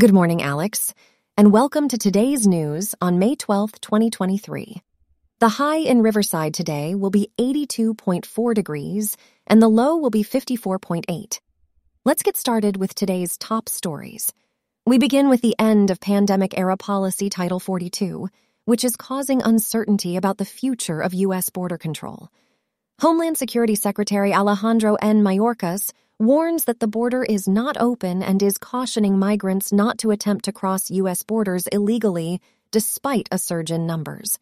Good morning, Alex, and welcome to today's news on May 12th, 2023. The high in Riverside today will be 82.4 degrees, and the low will be 54.8. Let's get started with today's top stories. We begin with the end of pandemic era policy Title 42, which is causing uncertainty about the future of U.S. border control. Homeland Security Secretary Alejandro N. Mayorkas warns that the border is not open and is cautioning migrants not to attempt to cross U.S. borders illegally despite a surge in numbers.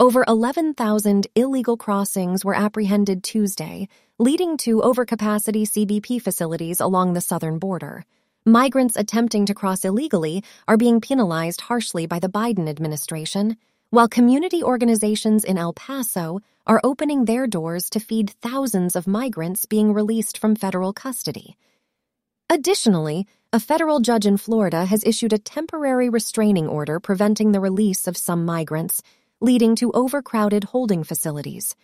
Over 11,000 illegal crossings were apprehended Tuesday, leading to overcapacity CBP facilities along the southern border. Migrants attempting to cross illegally are being penalized harshly by the Biden administration, while community organizations in El Paso are opening their doors to feed thousands of migrants being released from federal custody. Additionally, a federal judge in Florida has issued a temporary restraining order preventing the release of some migrants, leading to overcrowded holding facilities.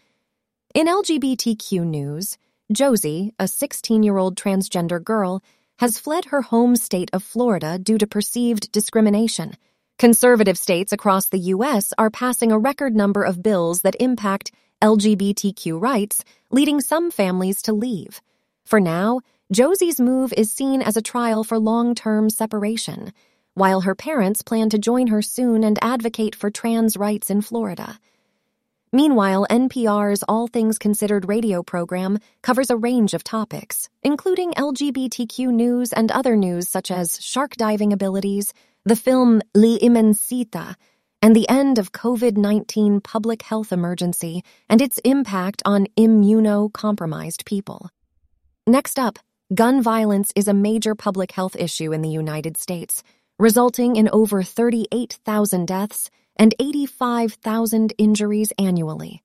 In LGBTQ news, Josie, a 16 year old transgender girl, has fled her home state of Florida due to perceived discrimination. Conservative states across the U.S. are passing a record number of bills that impact LGBTQ rights, leading some families to leave. For now, Josie's move is seen as a trial for long term separation, while her parents plan to join her soon and advocate for trans rights in Florida. Meanwhile, NPR's All Things Considered radio program covers a range of topics, including LGBTQ news and other news such as shark diving abilities the film L'Immensità, and the end of COVID 19 public health emergency and its impact on immunocompromised people. Next up, gun violence is a major public health issue in the United States, resulting in over 38,000 deaths and 85,000 injuries annually.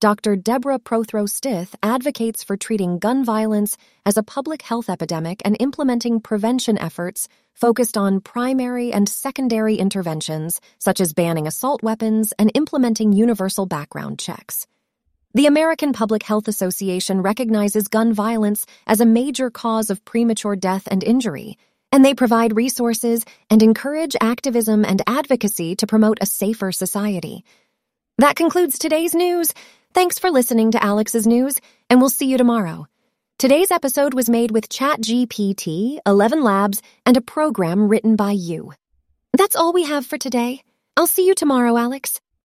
Dr. Deborah Prothrow-Stith advocates for treating gun violence as a public health epidemic and implementing prevention efforts focused on primary and secondary interventions, such as banning assault weapons and implementing universal background checks. The American Public Health Association recognizes gun violence as a major cause of premature death and injury, and they provide resources and encourage activism and advocacy to promote a safer society. That concludes today's news. Thanks for listening to Alex's News, and we'll see you tomorrow. Today's episode was made with ChatGPT, 11 Labs, and a program written by you. That's all we have for today. I'll see you tomorrow, Alex.